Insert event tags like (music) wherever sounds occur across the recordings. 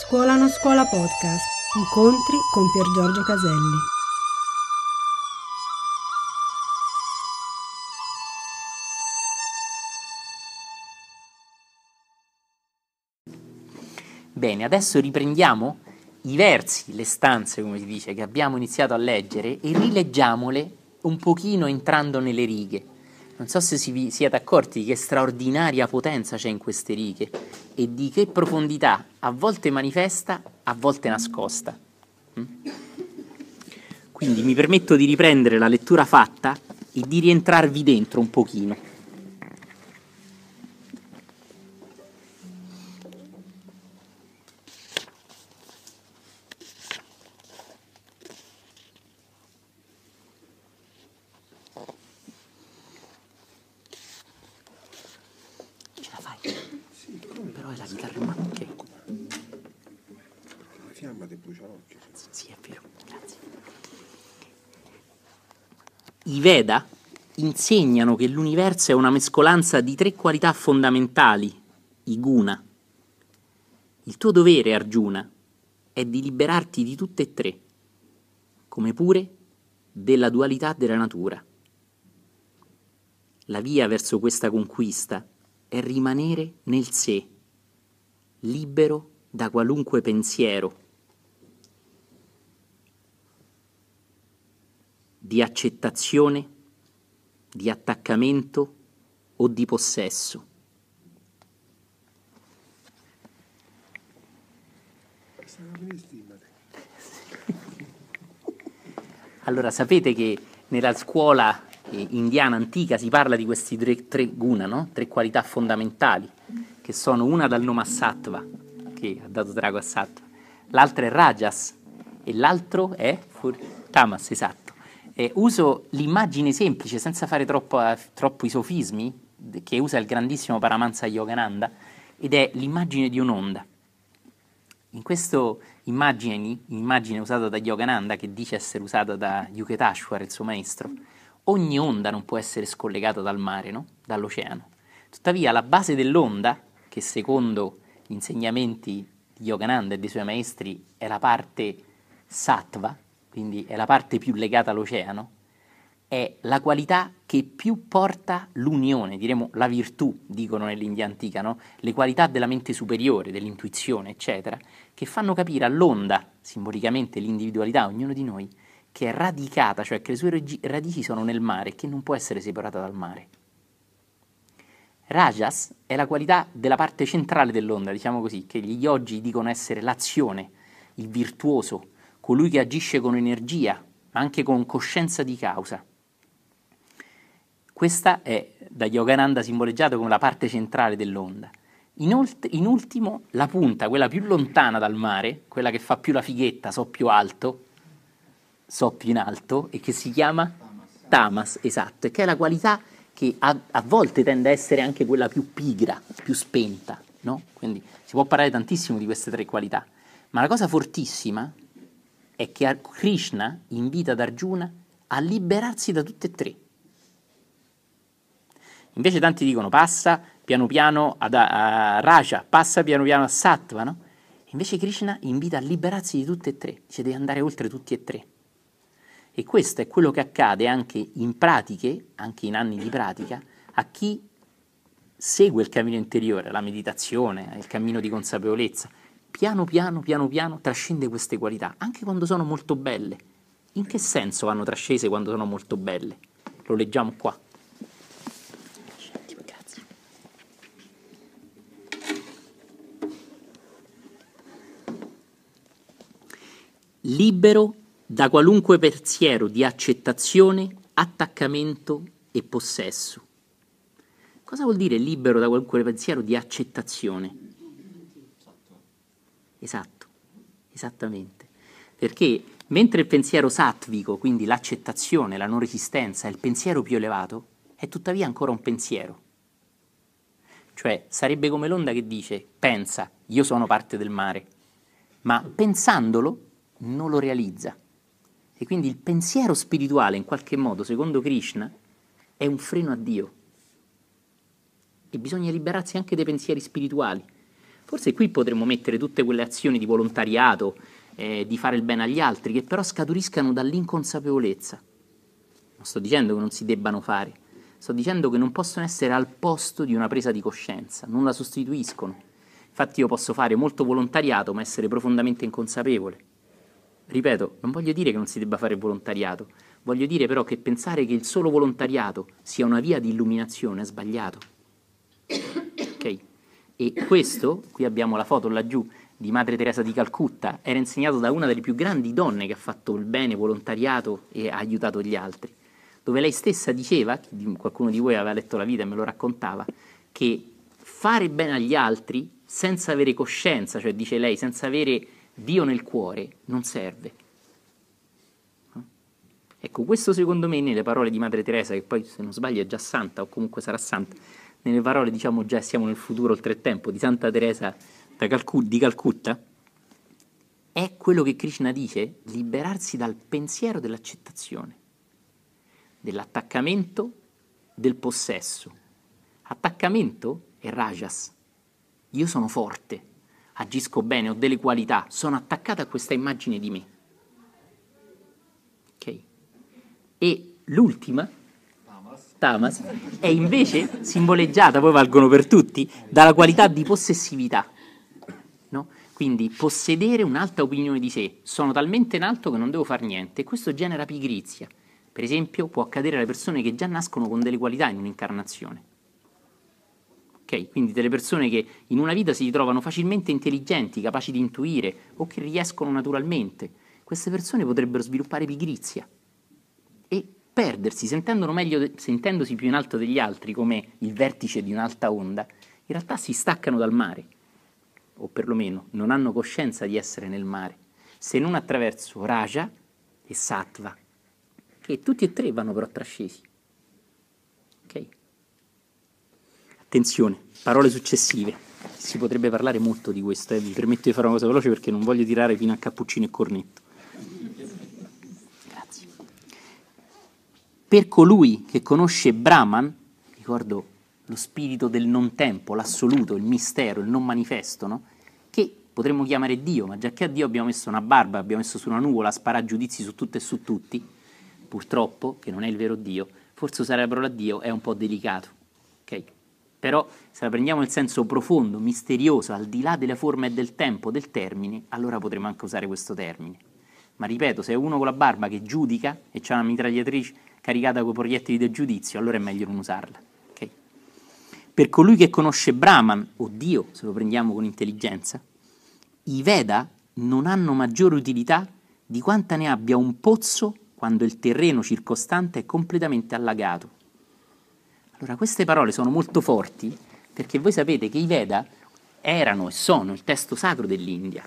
Scuola non scuola podcast. Incontri con Pier Giorgio Caselli. Bene, adesso riprendiamo i versi, le stanze, come si dice, che abbiamo iniziato a leggere e rileggiamole un pochino entrando nelle righe. Non so se vi siete accorti che straordinaria potenza c'è in queste righe e di che profondità a volte manifesta, a volte nascosta. Mm? Quindi mi permetto di riprendere la lettura fatta e di rientrarvi dentro un pochino. Ce la fai? Però è la chitarra in mano, ok. La fiamma ti brucia l'occhio. Sì, è vero, grazie. I Veda insegnano che l'universo è una mescolanza di tre qualità fondamentali, i guna. Il tuo dovere, Arjuna, è di liberarti di tutte e tre, come pure della dualità della natura. La via verso questa conquista è rimanere nel sé, libero da qualunque pensiero di accettazione, di attaccamento o di possesso. Allora, sapete che nella scuola eh, indiana antica si parla di questi tre, tre guna, no? tre qualità fondamentali, che sono una dal nome Sattva, che ha dato trago a Sattva, l'altra è Rajas e l'altro è Tamas, esatto. Eh, uso l'immagine semplice, senza fare troppo, troppo i sofismi, che usa il grandissimo Paramahansa Yogananda, ed è l'immagine di un'onda. In questa immagine, immagine usata da Yogananda, che dice essere usata da Yuketashwar, il suo maestro, ogni onda non può essere scollegata dal mare, no? dall'oceano. Tuttavia la base dell'onda, che secondo gli insegnamenti di Yogananda e dei suoi maestri è la parte sattva, quindi è la parte più legata all'oceano, è la qualità che più porta l'unione, diremo la virtù, dicono nell'India antica, no? le qualità della mente superiore, dell'intuizione, eccetera, che fanno capire all'onda, simbolicamente l'individualità, ognuno di noi, che è radicata, cioè che le sue radici sono nel mare che non può essere separata dal mare. Rajas è la qualità della parte centrale dell'onda, diciamo così, che gli yogi dicono essere l'azione, il virtuoso, colui che agisce con energia, ma anche con coscienza di causa. Questa è da Yogananda simboleggiato come la parte centrale dell'onda. In, ult- in, ultimo, la punta, quella più lontana dal mare, quella che fa più la fighetta, so più alto, so più in alto, e che si chiama Tamas, Tamas esatto, e che è la qualità che a, a, volte tende a essere anche quella più pigra, più spenta, no? Quindi si può parlare tantissimo di queste tre qualità, ma la cosa fortissima è che Krishna invita ad Arjuna a liberarsi da tutte e tre. Invece tanti dicono passa piano piano ad, a Raja, passa piano piano a Sattva, no? Invece Krishna invita a liberarsi di tutte e tre, dice devi andare oltre tutti e tre. E questo è quello che accade anche in pratiche, anche in anni di pratica, a chi segue il cammino interiore, la meditazione, il cammino di consapevolezza. Piano piano, piano piano trascende queste qualità, anche quando sono molto belle. In che senso vanno trascese quando sono molto belle? Lo leggiamo qua. Libero da qualunque pensiero di accettazione, attaccamento e possesso. Cosa vuol dire libero da qualunque pensiero di accettazione? Esatto, esattamente. Perché mentre il pensiero sattvico, quindi l'accettazione, la non resistenza, è il pensiero più elevato, è tuttavia ancora un pensiero. Cioè sarebbe come l'onda che dice, pensa, io sono parte del mare, ma pensandolo non lo realizza. E quindi il pensiero spirituale, in qualche modo, secondo Krishna, è un freno a Dio. E bisogna liberarsi anche dei pensieri spirituali. Forse qui potremmo mettere tutte quelle azioni di volontariato, eh, di fare il bene agli altri, che però scaturiscano dall'inconsapevolezza. Non sto dicendo che non si debbano fare, sto dicendo che non possono essere al posto di una presa di coscienza, non la sostituiscono. Infatti io posso fare molto volontariato ma essere profondamente inconsapevole. Ripeto, non voglio dire che non si debba fare volontariato, voglio dire però che pensare che il solo volontariato sia una via di illuminazione è sbagliato. (coughs) Ok? E questo, qui abbiamo la foto laggiù di Madre Teresa di Calcutta, era insegnato da una delle più grandi donne che ha fatto il bene, volontariato e ha aiutato gli altri, dove lei stessa diceva, qualcuno di voi aveva letto la vita e me lo raccontava, che fare bene agli altri senza avere coscienza, cioè dice lei, senza avere Dio nel cuore, non serve. Ecco, questo secondo me nelle parole di Madre Teresa, che poi se non sbaglio è già santa o comunque sarà santa, nelle parole diciamo già siamo nel futuro oltre tempo di Santa Teresa Calcu- di Calcutta, è quello che Krishna dice, liberarsi dal pensiero dell'accettazione, dell'attaccamento, del possesso. Attaccamento è rajas. Io sono forte, agisco bene, ho delle qualità, sono attaccata a questa immagine di me. Ok? E l'ultima Tamas, è invece simboleggiata, poi valgono per tutti, dalla qualità di possessività. No? Quindi possedere un'alta opinione di sé, sono talmente in alto che non devo fare niente, e questo genera pigrizia. Per esempio, può accadere alle persone che già nascono con delle qualità in un'incarnazione. Okay? Quindi delle persone che in una vita si ritrovano facilmente intelligenti, capaci di intuire o che riescono naturalmente. Queste persone potrebbero sviluppare pigrizia perdersi, meglio, sentendosi più in alto degli altri come il vertice di un'alta onda, in realtà si staccano dal mare, o perlomeno non hanno coscienza di essere nel mare, se non attraverso Raja e Sattva, che tutti e tre vanno però trascesi. Ok? Attenzione, parole successive. Si potrebbe parlare molto di questo, eh. vi permetto di fare una cosa veloce perché non voglio tirare fino a cappuccino e cornetto. Per colui che conosce Brahman, ricordo lo spirito del non tempo, l'assoluto, il mistero, il non manifesto, no? che potremmo chiamare Dio, ma già che a Dio abbiamo messo una barba, abbiamo messo su una nuvola a sparare giudizi su tutto e su tutti, purtroppo, che non è il vero Dio, forse usare la parola Dio è un po' delicato. Okay? Però se la prendiamo nel senso profondo, misterioso, al di là delle forme e del tempo del termine, allora potremmo anche usare questo termine. Ma ripeto, se è uno con la barba che giudica e c'è una mitragliatrice caricata con proiettili del giudizio, allora è meglio non usarla. Okay? Per colui che conosce Brahman, o Dio, se lo prendiamo con intelligenza, i Veda non hanno maggiore utilità di quanta ne abbia un pozzo quando il terreno circostante è completamente allagato. Allora, queste parole sono molto forti perché voi sapete che i Veda erano e sono il testo sacro dell'India.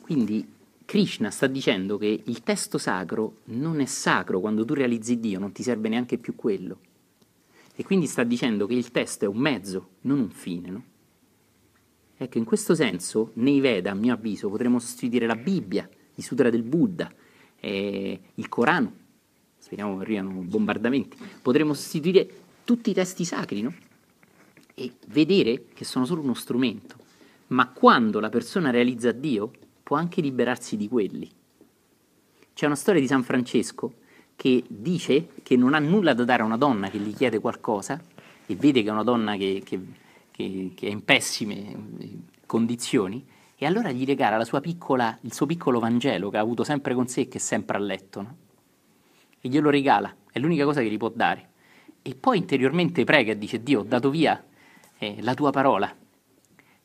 Quindi Krishna sta dicendo che il testo sacro non è sacro quando tu realizzi Dio, non ti serve neanche più quello. E quindi sta dicendo che il testo è un mezzo, non un fine. No? Ecco, in questo senso, nei Veda, a mio avviso, potremmo sostituire la Bibbia, i sutra del Buddha, eh, il Corano, speriamo che arrivino bombardamenti, potremmo sostituire tutti i testi sacri, no? E vedere che sono solo uno strumento. Ma quando la persona realizza Dio, può anche liberarsi di quelli. C'è una storia di San Francesco che dice che non ha nulla da dare a una donna che gli chiede qualcosa e vede che è una donna che, che, che, che è in pessime eh, condizioni e allora gli regala piccola, il suo piccolo Vangelo che ha avuto sempre con sé e che è sempre a letto. No? E glielo regala, è l'unica cosa che gli può dare. E poi interiormente prega e dice Dio ho dato via eh, la tua parola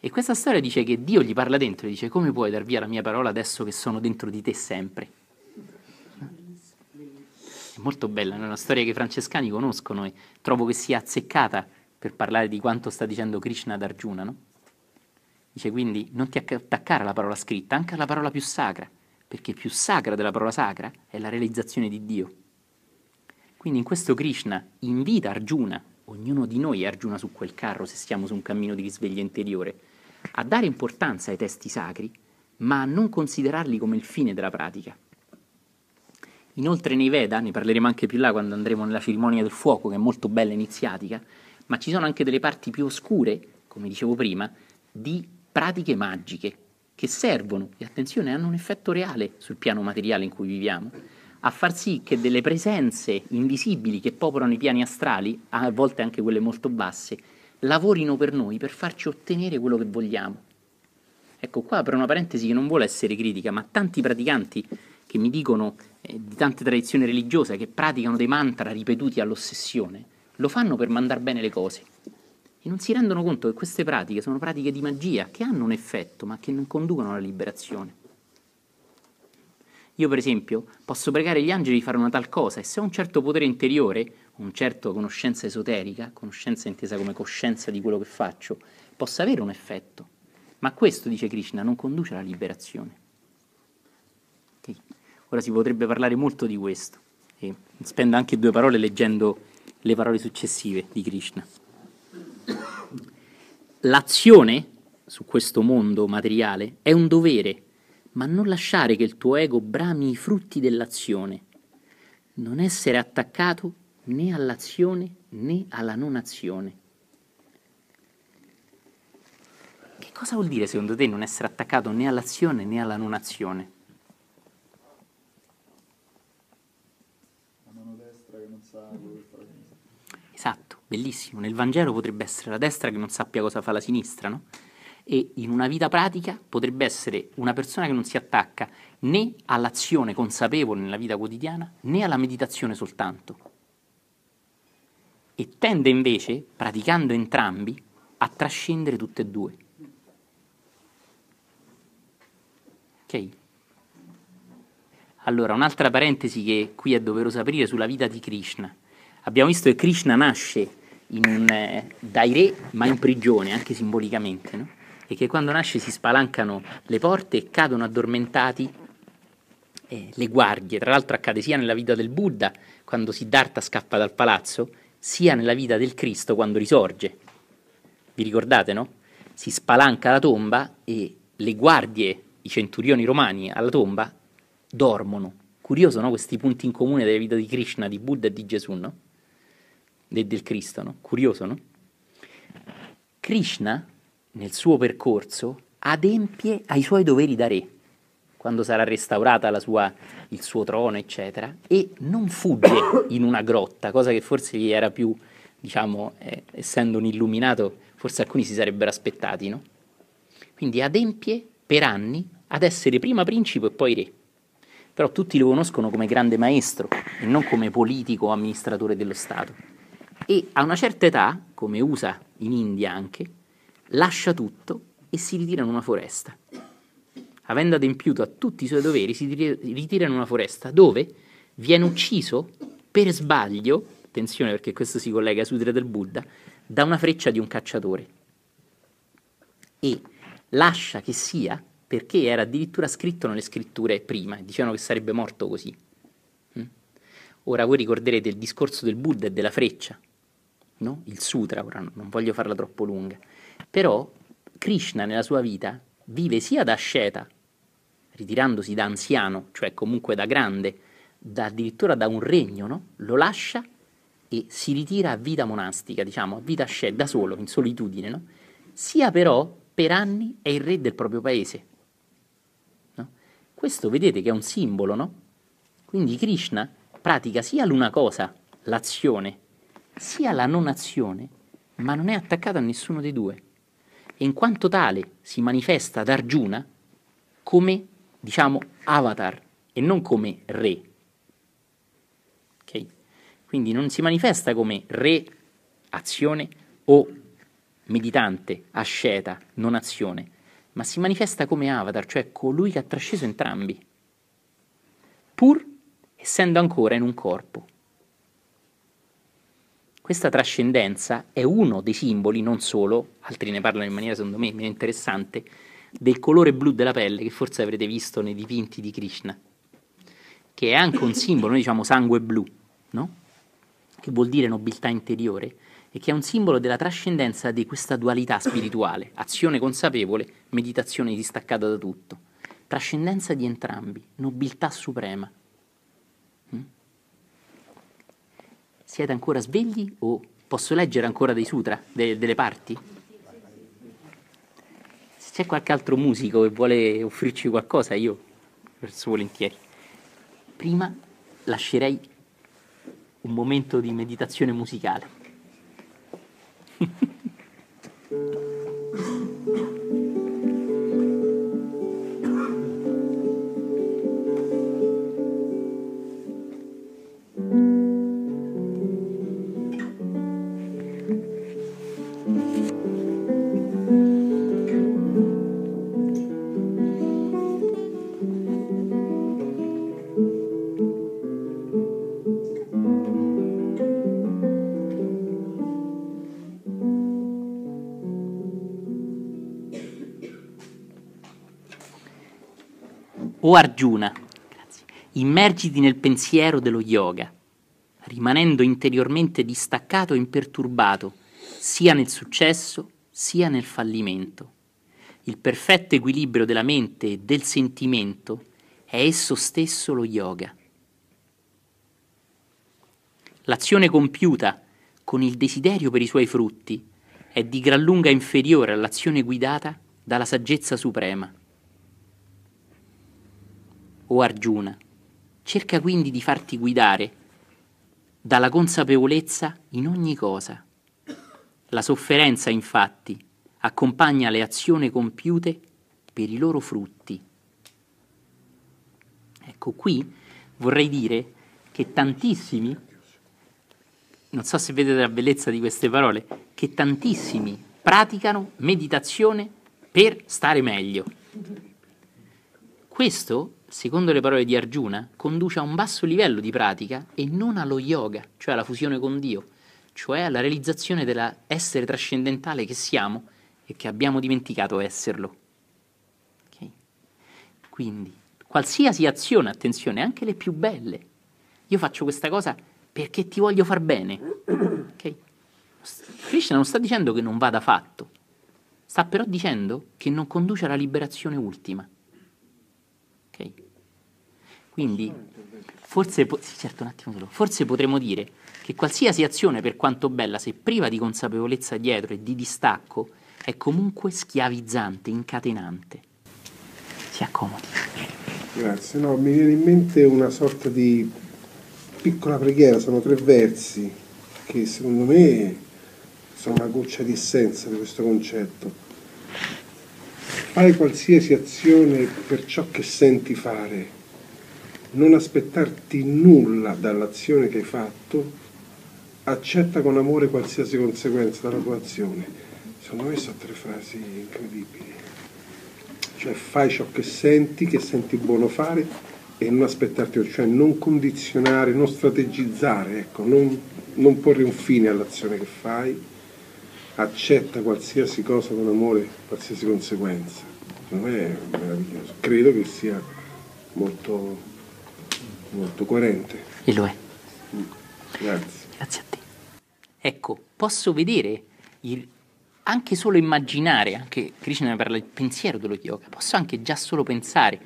e questa storia dice che Dio gli parla dentro e dice come puoi dar via la mia parola adesso che sono dentro di te sempre? È molto bella, è una storia che i francescani conoscono e trovo che sia azzeccata per parlare di quanto sta dicendo Krishna ad Arjuna. No? Dice quindi non ti attaccare alla parola scritta, anche alla parola più sacra, perché più sacra della parola sacra è la realizzazione di Dio. Quindi in questo Krishna invita Arjuna, ognuno di noi è Arjuna su quel carro se stiamo su un cammino di risveglio interiore, a dare importanza ai testi sacri, ma a non considerarli come il fine della pratica. Inoltre nei Veda, ne parleremo anche più là quando andremo nella cerimonia del fuoco, che è molto bella iniziatica, ma ci sono anche delle parti più oscure, come dicevo prima, di pratiche magiche che servono, e attenzione, hanno un effetto reale sul piano materiale in cui viviamo, a far sì che delle presenze invisibili che popolano i piani astrali, a volte anche quelle molto basse, lavorino per noi per farci ottenere quello che vogliamo. Ecco, qua apro una parentesi che non vuole essere critica, ma tanti praticanti che mi dicono eh, di tante tradizioni religiose che praticano dei mantra ripetuti all'ossessione, lo fanno per mandare bene le cose. E non si rendono conto che queste pratiche sono pratiche di magia che hanno un effetto, ma che non conducono alla liberazione. Io, per esempio, posso pregare gli angeli di fare una tal cosa e se ho un certo potere interiore, un certo conoscenza esoterica, conoscenza intesa come coscienza di quello che faccio, possa avere un effetto. Ma questo, dice Krishna, non conduce alla liberazione. Okay. Ora si potrebbe parlare molto di questo e spendo anche due parole leggendo le parole successive di Krishna. L'azione su questo mondo materiale è un dovere, ma non lasciare che il tuo ego brami i frutti dell'azione, non essere attaccato né all'azione né alla non azione. Che cosa vuol dire secondo te non essere attaccato né all'azione né alla non azione? Esatto, bellissimo. Nel Vangelo potrebbe essere la destra che non sappia cosa fa la sinistra, no? E in una vita pratica potrebbe essere una persona che non si attacca né all'azione consapevole nella vita quotidiana né alla meditazione soltanto. E tende invece, praticando entrambi, a trascendere tutte e due. Ok? Allora, un'altra parentesi che qui è doveroso aprire sulla vita di Krishna abbiamo visto che Krishna nasce un, eh, dai re ma in prigione, anche simbolicamente, no? E che quando nasce si spalancano le porte e cadono addormentati eh, le guardie. Tra l'altro accade sia nella vita del Buddha, quando Siddhartha scappa dal palazzo, sia nella vita del Cristo quando risorge. Vi ricordate, no? Si spalanca la tomba e le guardie, i centurioni romani alla tomba, dormono. Curioso, no? Questi punti in comune della vita di Krishna, di Buddha e di Gesù, no? de, del Cristo, no? Curioso, no? Krishna, nel suo percorso, adempie ai suoi doveri da re, quando sarà restaurata sua, il suo trono, eccetera, e non fugge in una grotta, cosa che forse gli era più, diciamo, eh, essendo un illuminato, forse alcuni si sarebbero aspettati, no? Quindi adempie per anni ad essere prima principe e poi re. Però tutti lo conoscono come grande maestro e non come politico o amministratore dello Stato e a una certa età, come usa in India anche, lascia tutto e si ritira in una foresta. Avendo adempiuto a tutti i suoi doveri, si ritira in una foresta dove viene ucciso per sbaglio, attenzione perché questo si collega ai sudre del Buddha, da una freccia di un cacciatore. E lascia che sia perché era addirittura scritto nelle scritture prima, dicevano che sarebbe morto così. Mm? Ora voi ricorderete il discorso del Buddha e della freccia, no? il sutra, ora non voglio farla troppo lunga, però Krishna nella sua vita vive sia da asceta, ritirandosi da anziano, cioè comunque da grande, da addirittura da un regno, no? lo lascia e si ritira a vita monastica, diciamo, a vita asceta, da solo, in solitudine, no? sia però per anni è il re del proprio paese. No? Questo vedete che è un simbolo, no? Quindi Krishna pratica sia l'una cosa, l'azione, sia la non azione, ma non è attaccato a nessuno dei due. E in quanto tale si manifesta ad Arjuna come, diciamo, avatar e non come re. Okay? Quindi non si manifesta come re, azione o meditante, asceta, non azione, ma si manifesta come avatar, cioè colui che ha trasceso entrambi, pur essendo ancora in un corpo. Questa trascendenza è uno dei simboli, non solo, altri ne parlano in maniera secondo me meno interessante, del colore blu della pelle che forse avrete visto nei dipinti di Krishna, che è anche un simbolo, noi diciamo sangue blu, no? che vuol dire nobiltà interiore, e che è un simbolo della trascendenza di questa dualità spirituale, azione consapevole, meditazione distaccata da tutto, trascendenza di entrambi, nobiltà suprema. Siete ancora svegli o posso leggere ancora dei sutra, de- delle parti? c'è qualche altro musico che vuole offrirci qualcosa, io verso volentieri. Prima lascerei un momento di meditazione musicale. (laughs) O Arjuna, immergiti nel pensiero dello yoga, rimanendo interiormente distaccato e imperturbato, sia nel successo sia nel fallimento. Il perfetto equilibrio della mente e del sentimento è esso stesso lo yoga. L'azione compiuta con il desiderio per i suoi frutti è di gran lunga inferiore all'azione guidata dalla saggezza suprema o Arjuna. Cerca quindi di farti guidare dalla consapevolezza in ogni cosa. La sofferenza, infatti, accompagna le azioni compiute per i loro frutti. Ecco, qui vorrei dire che tantissimi, non so se vedete la bellezza di queste parole, che tantissimi praticano meditazione per stare meglio. Questo secondo le parole di Arjuna, conduce a un basso livello di pratica e non allo yoga, cioè alla fusione con Dio, cioè alla realizzazione dell'essere trascendentale che siamo e che abbiamo dimenticato esserlo. Okay? Quindi, qualsiasi azione, attenzione, anche le più belle, io faccio questa cosa perché ti voglio far bene. Okay? Krishna non sta dicendo che non vada fatto, sta però dicendo che non conduce alla liberazione ultima. Quindi forse, sì, certo, solo, forse potremmo dire che qualsiasi azione, per quanto bella, se priva di consapevolezza dietro e di distacco, è comunque schiavizzante, incatenante. Si accomodi. Grazie. No, mi viene in mente una sorta di piccola preghiera, sono tre versi che secondo me sono una goccia di essenza di questo concetto. Fai qualsiasi azione per ciò che senti fare, non aspettarti nulla dall'azione che hai fatto, accetta con amore qualsiasi conseguenza dalla tua azione. Secondo me sono tre frasi incredibili. Cioè fai ciò che senti, che senti buono fare e non aspettarti, cioè non condizionare, non strategizzare, ecco, non, non porre un fine all'azione che fai, accetta qualsiasi cosa con amore, qualsiasi conseguenza. Secondo me è meraviglioso. Credo che sia molto molto coerente. E lo è. Mm. Grazie. Grazie a te. Ecco, posso vedere, il, anche solo immaginare, anche Krishna parla del pensiero dello yoga, posso anche già solo pensare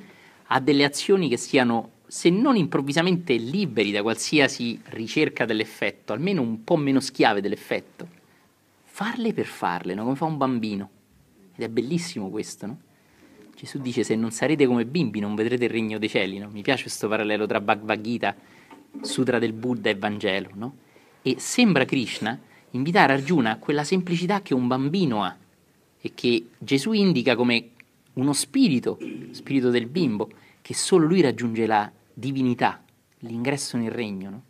a delle azioni che siano, se non improvvisamente liberi da qualsiasi ricerca dell'effetto, almeno un po' meno schiave dell'effetto, farle per farle, no? come fa un bambino. Ed è bellissimo questo, no? Gesù dice se non sarete come bimbi non vedrete il regno dei cieli, no? Mi piace questo parallelo tra Bhagavad Gita, Sutra del Buddha e Vangelo, no? E sembra Krishna invitare Arjuna a quella semplicità che un bambino ha e che Gesù indica come uno spirito, spirito del bimbo, che solo lui raggiunge la divinità, l'ingresso nel regno, no?